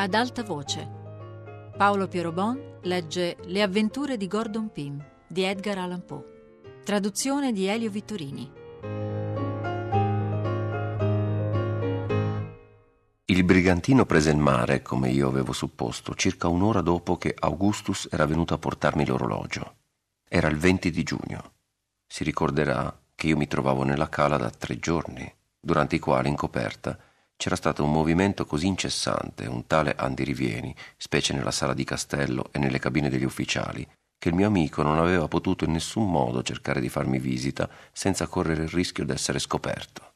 Ad alta voce. Paolo Pierobon legge Le avventure di Gordon Pym di Edgar Allan Poe. Traduzione di Elio Vittorini. Il brigantino prese il mare, come io avevo supposto, circa un'ora dopo che Augustus era venuto a portarmi l'orologio. Era il 20 di giugno. Si ricorderà che io mi trovavo nella cala da tre giorni, durante i quali in coperta c'era stato un movimento così incessante, un tale andirivieni, specie nella sala di castello e nelle cabine degli ufficiali, che il mio amico non aveva potuto in nessun modo cercare di farmi visita senza correre il rischio d'essere scoperto.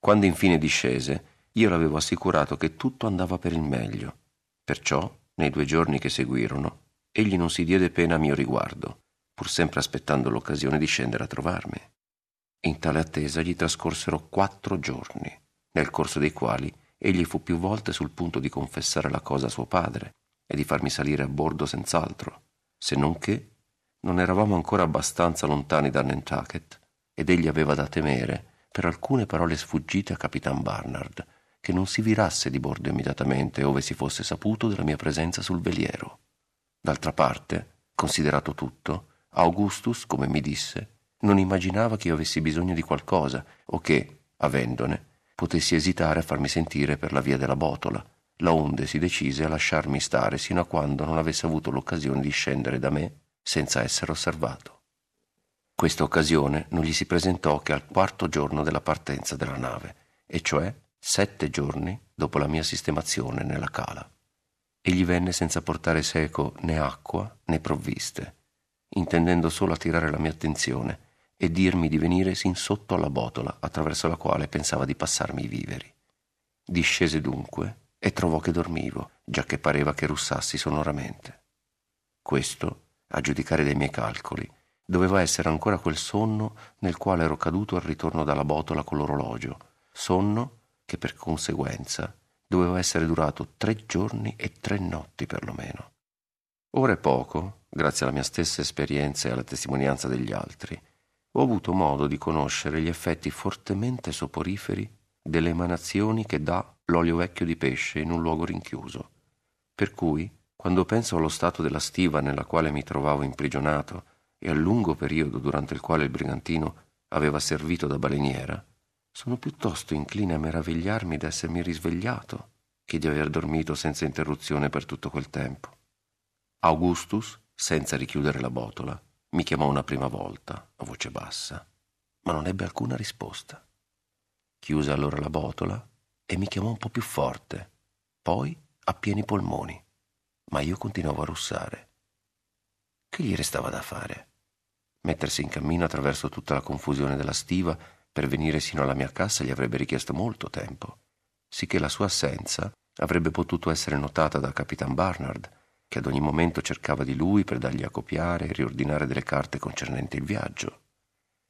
Quando infine discese, io l'avevo assicurato che tutto andava per il meglio. Perciò, nei due giorni che seguirono, egli non si diede pena a mio riguardo, pur sempre aspettando l'occasione di scendere a trovarmi. In tale attesa gli trascorsero quattro giorni nel corso dei quali egli fu più volte sul punto di confessare la cosa a suo padre e di farmi salire a bordo senz'altro, se non che non eravamo ancora abbastanza lontani da Nantucket ed egli aveva da temere per alcune parole sfuggite a Capitan Barnard che non si virasse di bordo immediatamente ove si fosse saputo della mia presenza sul veliero. D'altra parte, considerato tutto, Augustus, come mi disse, non immaginava che io avessi bisogno di qualcosa o che, avendone, potessi esitare a farmi sentire per la via della botola, la onde si decise a lasciarmi stare sino a quando non avesse avuto l'occasione di scendere da me senza essere osservato. Questa occasione non gli si presentò che al quarto giorno della partenza della nave, e cioè sette giorni dopo la mia sistemazione nella cala. Egli venne senza portare seco né acqua né provviste, intendendo solo attirare la mia attenzione e dirmi di venire sin sotto alla botola attraverso la quale pensava di passarmi i viveri. Discese dunque e trovò che dormivo, già che pareva che russassi sonoramente. Questo, a giudicare dai miei calcoli, doveva essere ancora quel sonno nel quale ero caduto al ritorno dalla botola con l'orologio, sonno che per conseguenza doveva essere durato tre giorni e tre notti perlomeno. Ora è poco, grazie alla mia stessa esperienza e alla testimonianza degli altri, ho avuto modo di conoscere gli effetti fortemente soporiferi delle emanazioni che dà l'olio vecchio di pesce in un luogo rinchiuso. Per cui, quando penso allo stato della stiva nella quale mi trovavo imprigionato e al lungo periodo durante il quale il brigantino aveva servito da baleniera, sono piuttosto incline a meravigliarmi d'essermi risvegliato che di aver dormito senza interruzione per tutto quel tempo. Augustus, senza richiudere la botola, mi chiamò una prima volta, a voce bassa, ma non ebbe alcuna risposta. Chiuse allora la botola e mi chiamò un po' più forte, poi a pieni polmoni, ma io continuavo a russare. Che gli restava da fare? Mettersi in cammino attraverso tutta la confusione della stiva per venire sino alla mia cassa gli avrebbe richiesto molto tempo, sicché la sua assenza avrebbe potuto essere notata da Capitan Barnard, che ad ogni momento cercava di lui per dargli a copiare e riordinare delle carte concernenti il viaggio.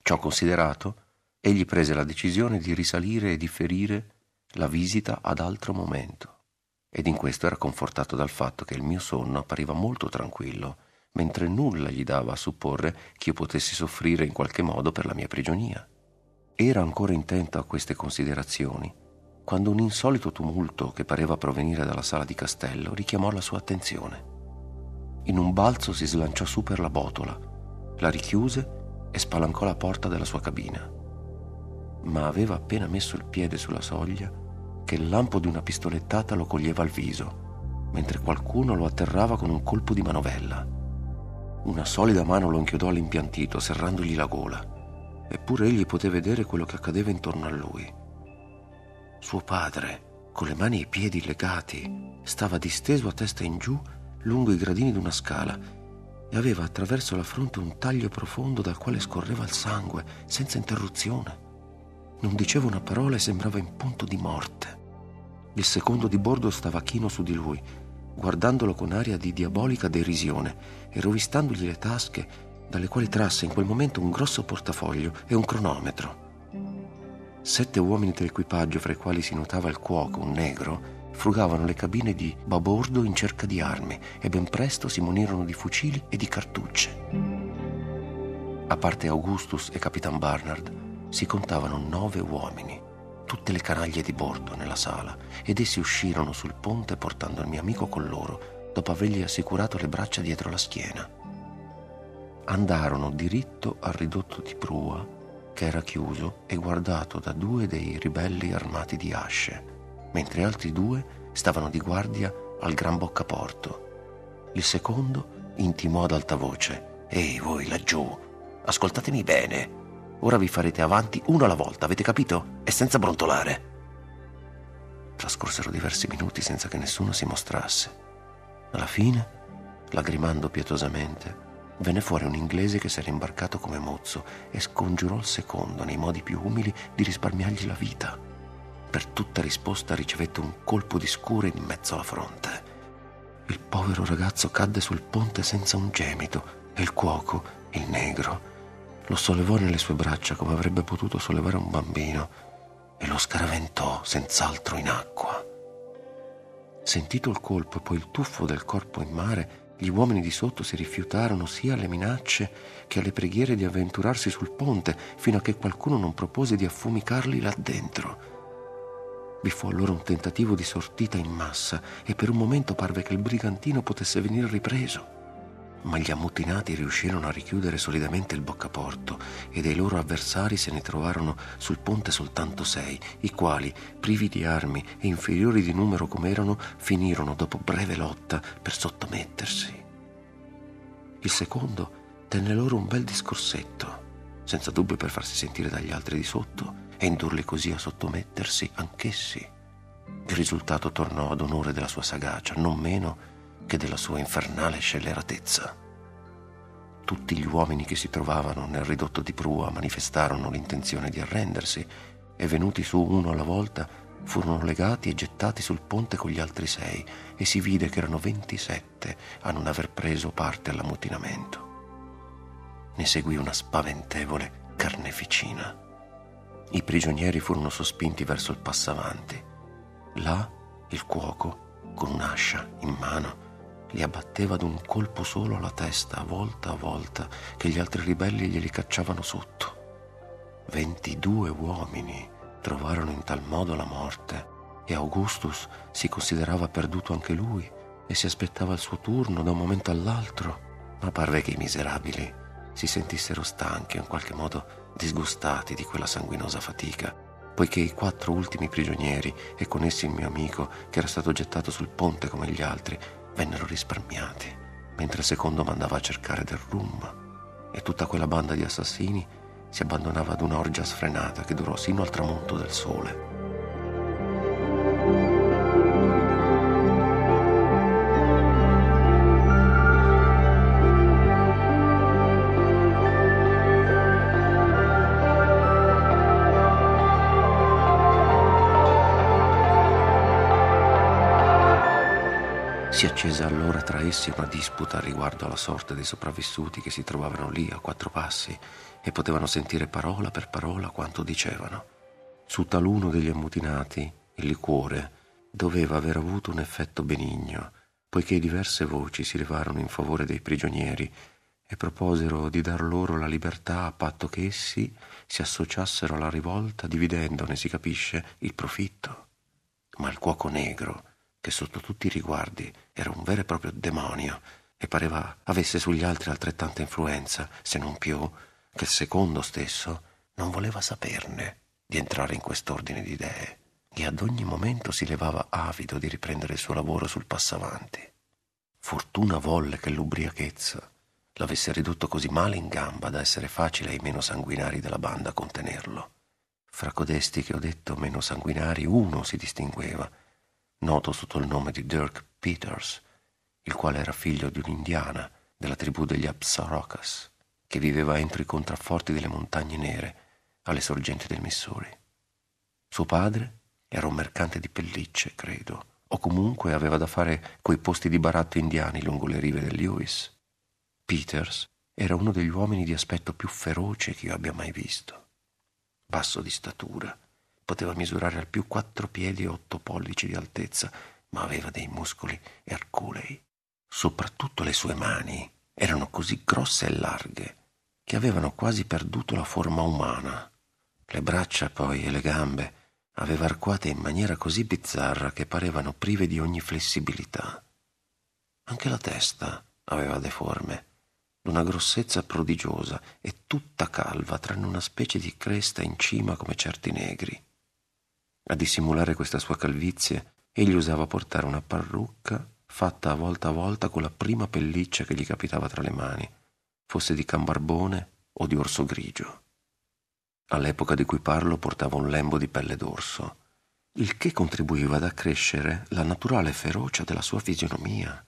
Ciò considerato, egli prese la decisione di risalire e differire la visita ad altro momento, ed in questo era confortato dal fatto che il mio sonno appariva molto tranquillo, mentre nulla gli dava a supporre che io potessi soffrire in qualche modo per la mia prigionia. Era ancora intento a queste considerazioni quando un insolito tumulto che pareva provenire dalla sala di castello richiamò la sua attenzione. In un balzo si slanciò su per la botola, la richiuse e spalancò la porta della sua cabina. Ma aveva appena messo il piede sulla soglia che il lampo di una pistolettata lo coglieva al viso, mentre qualcuno lo atterrava con un colpo di manovella. Una solida mano lo inchiodò all'impiantito, serrandogli la gola, eppure egli poté vedere quello che accadeva intorno a lui suo padre, con le mani e i piedi legati, stava disteso a testa in giù lungo i gradini di una scala e aveva attraverso la fronte un taglio profondo dal quale scorreva il sangue senza interruzione. Non diceva una parola e sembrava in punto di morte. Il secondo di bordo stava chino su di lui, guardandolo con aria di diabolica derisione e rovistandogli le tasche, dalle quali trasse in quel momento un grosso portafoglio e un cronometro. Sette uomini dell'equipaggio, fra i quali si notava il cuoco, un negro, frugavano le cabine di babordo in cerca di armi e ben presto si munirono di fucili e di cartucce. A parte Augustus e Capitan Barnard, si contavano nove uomini, tutte le canaglie di bordo nella sala ed essi uscirono sul ponte portando il mio amico con loro, dopo avergli assicurato le braccia dietro la schiena. Andarono diritto al ridotto di prua, che era chiuso e guardato da due dei ribelli armati di asce, mentre altri due stavano di guardia al gran boccaporto. Il secondo intimò ad alta voce: Ehi, voi laggiù, ascoltatemi bene. Ora vi farete avanti uno alla volta, avete capito? E senza brontolare. Trascorsero diversi minuti senza che nessuno si mostrasse. Alla fine, lagrimando pietosamente, venne fuori un inglese che s'era imbarcato come mozzo e scongiurò il secondo, nei modi più umili, di risparmiargli la vita. Per tutta risposta ricevette un colpo di scure in mezzo alla fronte. Il povero ragazzo cadde sul ponte senza un gemito e il cuoco, il negro, lo sollevò nelle sue braccia come avrebbe potuto sollevare un bambino e lo scaraventò senz'altro in acqua. Sentito il colpo e poi il tuffo del corpo in mare, gli uomini di sotto si rifiutarono sia alle minacce che alle preghiere di avventurarsi sul ponte, fino a che qualcuno non propose di affumicarli là dentro. Vi fu allora un tentativo di sortita in massa e per un momento parve che il brigantino potesse venire ripreso ma gli ammutinati riuscirono a richiudere solidamente il boccaporto e dei loro avversari se ne trovarono sul ponte soltanto sei, i quali, privi di armi e inferiori di numero come erano, finirono dopo breve lotta per sottomettersi. Il secondo tenne loro un bel discorsetto, senza dubbio per farsi sentire dagli altri di sotto e indurli così a sottomettersi anch'essi. Il risultato tornò ad onore della sua sagacia, non meno che della sua infernale scelleratezza. Tutti gli uomini che si trovavano nel ridotto di prua manifestarono l'intenzione di arrendersi e venuti su uno alla volta furono legati e gettati sul ponte con gli altri sei e si vide che erano 27 a non aver preso parte all'ammutinamento. Ne seguì una spaventevole carneficina. I prigionieri furono sospinti verso il passavanti. Là il cuoco, con un'ascia in mano, li abbatteva d'un colpo solo alla testa, volta a volta, che gli altri ribelli glieli cacciavano sotto. Ventidue uomini trovarono in tal modo la morte e Augustus si considerava perduto anche lui e si aspettava il suo turno da un momento all'altro, ma parve che i miserabili si sentissero stanchi o in qualche modo disgustati di quella sanguinosa fatica, poiché i quattro ultimi prigionieri e con essi il mio amico, che era stato gettato sul ponte come gli altri, vennero risparmiati, mentre il secondo mandava a cercare del rum e tutta quella banda di assassini si abbandonava ad un'orgia sfrenata che durò sino al tramonto del sole. Si accese allora tra essi una disputa riguardo alla sorte dei sopravvissuti che si trovavano lì a quattro passi e potevano sentire parola per parola quanto dicevano. Su taluno degli ammutinati il liquore doveva aver avuto un effetto benigno, poiché diverse voci si levarono in favore dei prigionieri e proposero di dar loro la libertà a patto che essi si associassero alla rivolta dividendone, si capisce, il profitto. Ma il cuoco negro, che sotto tutti i riguardi era un vero e proprio demonio e pareva avesse sugli altri altrettanta influenza, se non più, che il secondo stesso non voleva saperne di entrare in quest'ordine di idee e ad ogni momento si levava avido di riprendere il suo lavoro sul passavanti. Fortuna volle che l'ubriachezza l'avesse ridotto così male in gamba da essere facile ai meno sanguinari della banda contenerlo. Fra codesti che ho detto meno sanguinari uno si distingueva, noto sotto il nome di Dirk Peters, il quale era figlio di un'indiana della tribù degli Apsarokas, che viveva entro i contrafforti delle montagne nere alle sorgenti del Missouri. Suo padre era un mercante di pellicce, credo, o comunque aveva da fare coi posti di baratto indiani lungo le rive del Lewis. Peters era uno degli uomini di aspetto più feroce che io abbia mai visto. Basso di statura, Poteva misurare al più quattro piedi e otto pollici di altezza, ma aveva dei muscoli erculei. Soprattutto le sue mani erano così grosse e larghe che avevano quasi perduto la forma umana. Le braccia poi e le gambe aveva arcuate in maniera così bizzarra che parevano prive di ogni flessibilità. Anche la testa aveva deforme, d'una grossezza prodigiosa e tutta calva, tranne una specie di cresta in cima come certi negri. A dissimulare questa sua calvizie, egli usava portare una parrucca fatta a volta a volta con la prima pelliccia che gli capitava tra le mani, fosse di cambarbone o di orso grigio. All'epoca di cui parlo portava un lembo di pelle d'orso, il che contribuiva ad accrescere la naturale ferocia della sua fisionomia,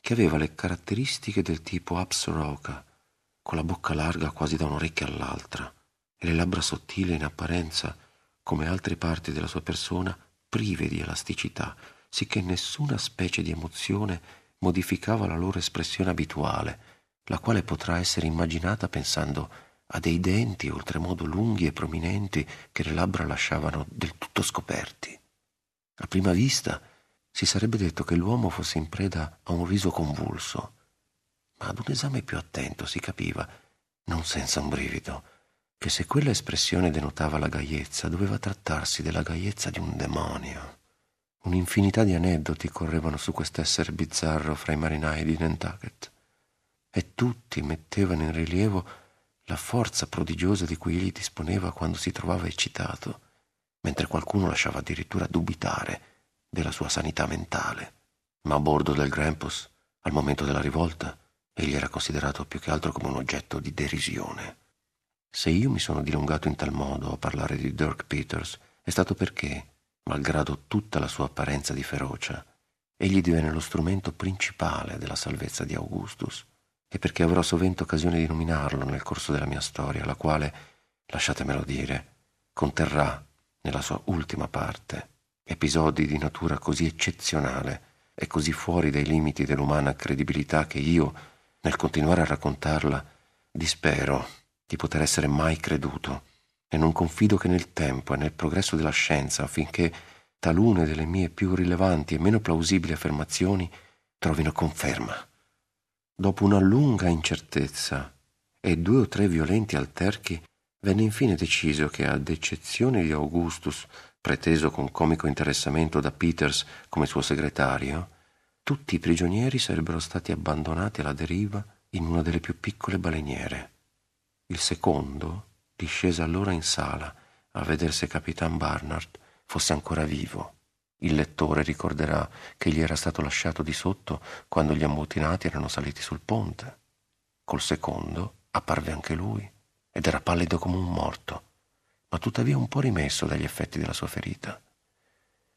che aveva le caratteristiche del tipo Absoroka, con la bocca larga quasi da un orecchio all'altra, e le labbra sottili in apparenza, come altre parti della sua persona, prive di elasticità, sicché nessuna specie di emozione modificava la loro espressione abituale, la quale potrà essere immaginata pensando a dei denti oltremodo lunghi e prominenti che le labbra lasciavano del tutto scoperti. A prima vista si sarebbe detto che l'uomo fosse in preda a un riso convulso, ma ad un esame più attento si capiva, non senza un brivido, che se quella espressione denotava la gaiezza, doveva trattarsi della gaiezza di un demonio. Un'infinità di aneddoti correvano su quest'essere bizzarro fra i marinai di Nantucket, e tutti mettevano in rilievo la forza prodigiosa di cui egli disponeva quando si trovava eccitato, mentre qualcuno lasciava addirittura dubitare della sua sanità mentale. Ma a bordo del Grampus, al momento della rivolta, egli era considerato più che altro come un oggetto di derisione. Se io mi sono dilungato in tal modo a parlare di Dirk Peters, è stato perché, malgrado tutta la sua apparenza di ferocia, egli divenne lo strumento principale della salvezza di Augustus e perché avrò sovente occasione di nominarlo nel corso della mia storia, la quale, lasciatemelo dire, conterrà nella sua ultima parte episodi di natura così eccezionale e così fuori dai limiti dell'umana credibilità che io, nel continuare a raccontarla, dispero di poter essere mai creduto e non confido che nel tempo e nel progresso della scienza affinché talune delle mie più rilevanti e meno plausibili affermazioni trovino conferma. Dopo una lunga incertezza e due o tre violenti alterchi, venne infine deciso che, ad eccezione di Augustus, preteso con comico interessamento da Peters come suo segretario, tutti i prigionieri sarebbero stati abbandonati alla deriva in una delle più piccole baleniere. Il secondo discese allora in sala a vedere se Capitan Barnard fosse ancora vivo. Il lettore ricorderà che gli era stato lasciato di sotto quando gli ammutinati erano saliti sul ponte. Col secondo apparve anche lui ed era pallido come un morto, ma tuttavia un po' rimesso dagli effetti della sua ferita.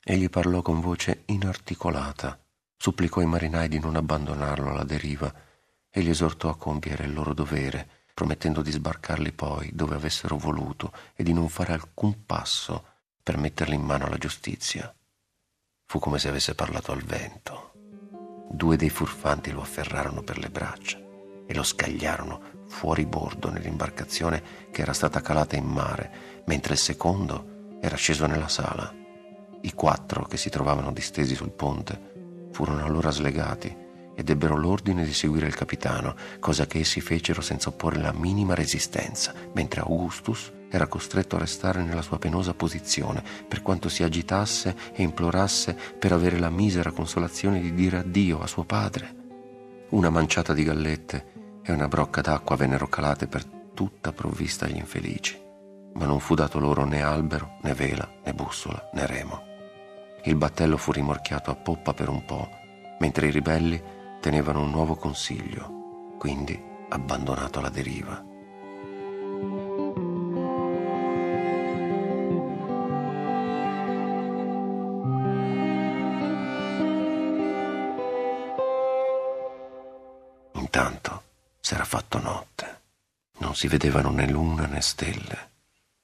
Egli parlò con voce inarticolata, supplicò i marinai di non abbandonarlo alla deriva e li esortò a compiere il loro dovere, promettendo di sbarcarli poi dove avessero voluto e di non fare alcun passo per metterli in mano alla giustizia. Fu come se avesse parlato al vento. Due dei furfanti lo afferrarono per le braccia e lo scagliarono fuori bordo nell'imbarcazione che era stata calata in mare, mentre il secondo era sceso nella sala. I quattro che si trovavano distesi sul ponte furono allora slegati ed ebbero l'ordine di seguire il capitano, cosa che essi fecero senza opporre la minima resistenza, mentre Augustus era costretto a restare nella sua penosa posizione, per quanto si agitasse e implorasse per avere la misera consolazione di dire addio a suo padre. Una manciata di gallette e una brocca d'acqua vennero calate per tutta provvista agli infelici, ma non fu dato loro né albero, né vela, né bussola, né remo. Il battello fu rimorchiato a poppa per un po', mentre i ribelli tenevano un nuovo consiglio, quindi abbandonato alla deriva. Intanto s'era fatto notte. Non si vedevano né luna né stelle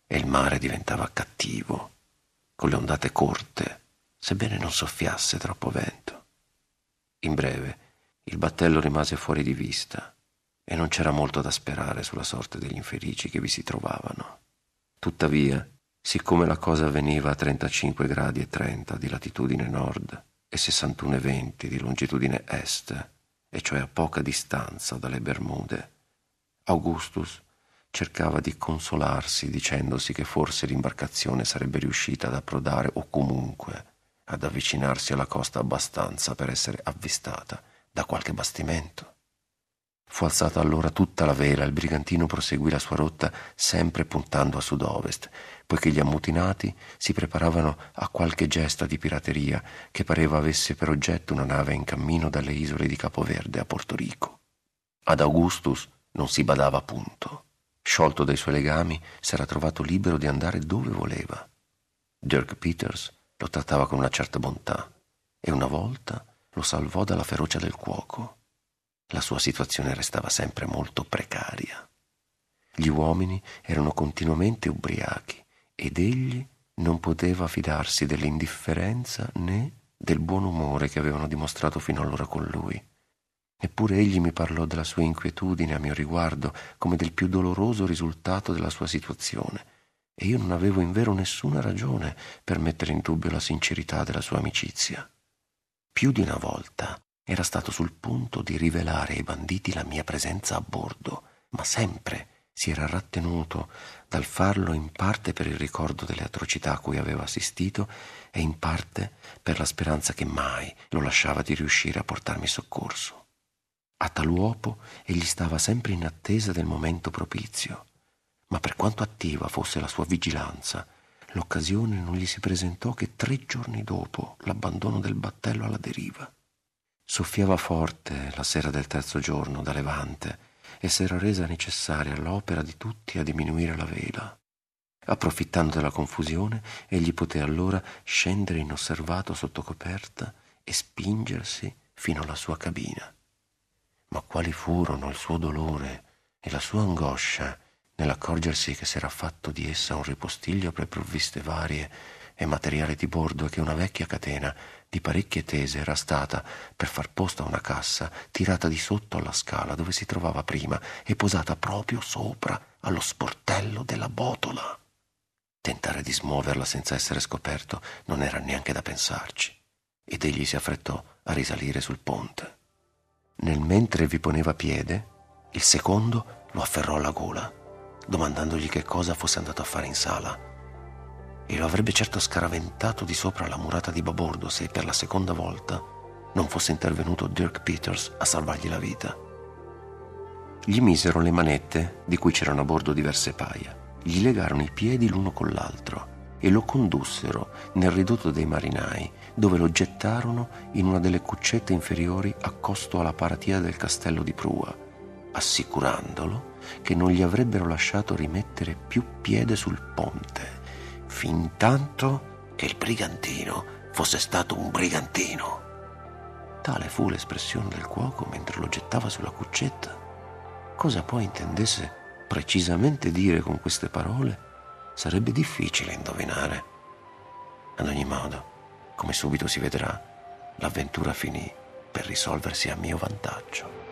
e il mare diventava cattivo, con le ondate corte, sebbene non soffiasse troppo vento. In breve, il battello rimase fuori di vista e non c'era molto da sperare sulla sorte degli infelici che vi si trovavano. Tuttavia, siccome la cosa avveniva a 35 gradi e 30 di latitudine nord e 61 e 20 di longitudine est, e cioè a poca distanza dalle Bermude. Augustus cercava di consolarsi dicendosi che forse l'imbarcazione sarebbe riuscita ad approdare o comunque ad avvicinarsi alla costa abbastanza per essere avvistata da qualche bastimento. Fu alzata allora tutta la vela, il brigantino proseguì la sua rotta sempre puntando a sud-ovest, poiché gli ammutinati si preparavano a qualche gesta di pirateria che pareva avesse per oggetto una nave in cammino dalle isole di Capoverde a Porto Rico. Ad Augustus non si badava punto. Sciolto dai suoi legami, s'era trovato libero di andare dove voleva. Dirk Peters lo trattava con una certa bontà e una volta lo salvò dalla ferocia del cuoco. La sua situazione restava sempre molto precaria. Gli uomini erano continuamente ubriachi ed egli non poteva fidarsi dell'indifferenza né del buon umore che avevano dimostrato fino allora con lui. Eppure egli mi parlò della sua inquietudine a mio riguardo come del più doloroso risultato della sua situazione, e io non avevo invero nessuna ragione per mettere in dubbio la sincerità della sua amicizia. Più di una volta era stato sul punto di rivelare ai banditi la mia presenza a bordo, ma sempre si era rattenuto dal farlo in parte per il ricordo delle atrocità a cui aveva assistito e in parte per la speranza che mai lo lasciava di riuscire a portarmi soccorso. A tal uopo egli stava sempre in attesa del momento propizio, ma per quanto attiva fosse la sua vigilanza, l'occasione non gli si presentò che tre giorni dopo l'abbandono del battello alla deriva. Soffiava forte la sera del terzo giorno da levante e s'era resa necessaria l'opera di tutti a diminuire la vela. Approfittando della confusione, egli poté allora scendere inosservato sotto coperta e spingersi fino alla sua cabina ma quali furono il suo dolore e la sua angoscia nell'accorgersi che s'era fatto di essa un ripostiglio per provviste varie e materiale di bordo e che una vecchia catena di parecchie tese era stata, per far posto a una cassa, tirata di sotto alla scala dove si trovava prima e posata proprio sopra allo sportello della botola. Tentare di smuoverla senza essere scoperto non era neanche da pensarci, ed egli si affrettò a risalire sul ponte. Nel mentre vi poneva piede, il secondo lo afferrò alla gola, domandandogli che cosa fosse andato a fare in sala. E lo avrebbe certo scaraventato di sopra la murata di babordo se per la seconda volta non fosse intervenuto Dirk Peters a salvargli la vita. Gli misero le manette, di cui c'erano a bordo diverse paia, gli legarono i piedi l'uno con l'altro e lo condussero nel ridotto dei marinai, dove lo gettarono in una delle cuccette inferiori accosto alla paratia del castello di prua, assicurandolo che non gli avrebbero lasciato rimettere più piede sul ponte, fin tanto che il brigantino fosse stato un brigantino. Tale fu l'espressione del cuoco mentre lo gettava sulla cuccetta. Cosa poi intendesse precisamente dire con queste parole sarebbe difficile indovinare. Ad ogni modo, come subito si vedrà, l'avventura finì per risolversi a mio vantaggio.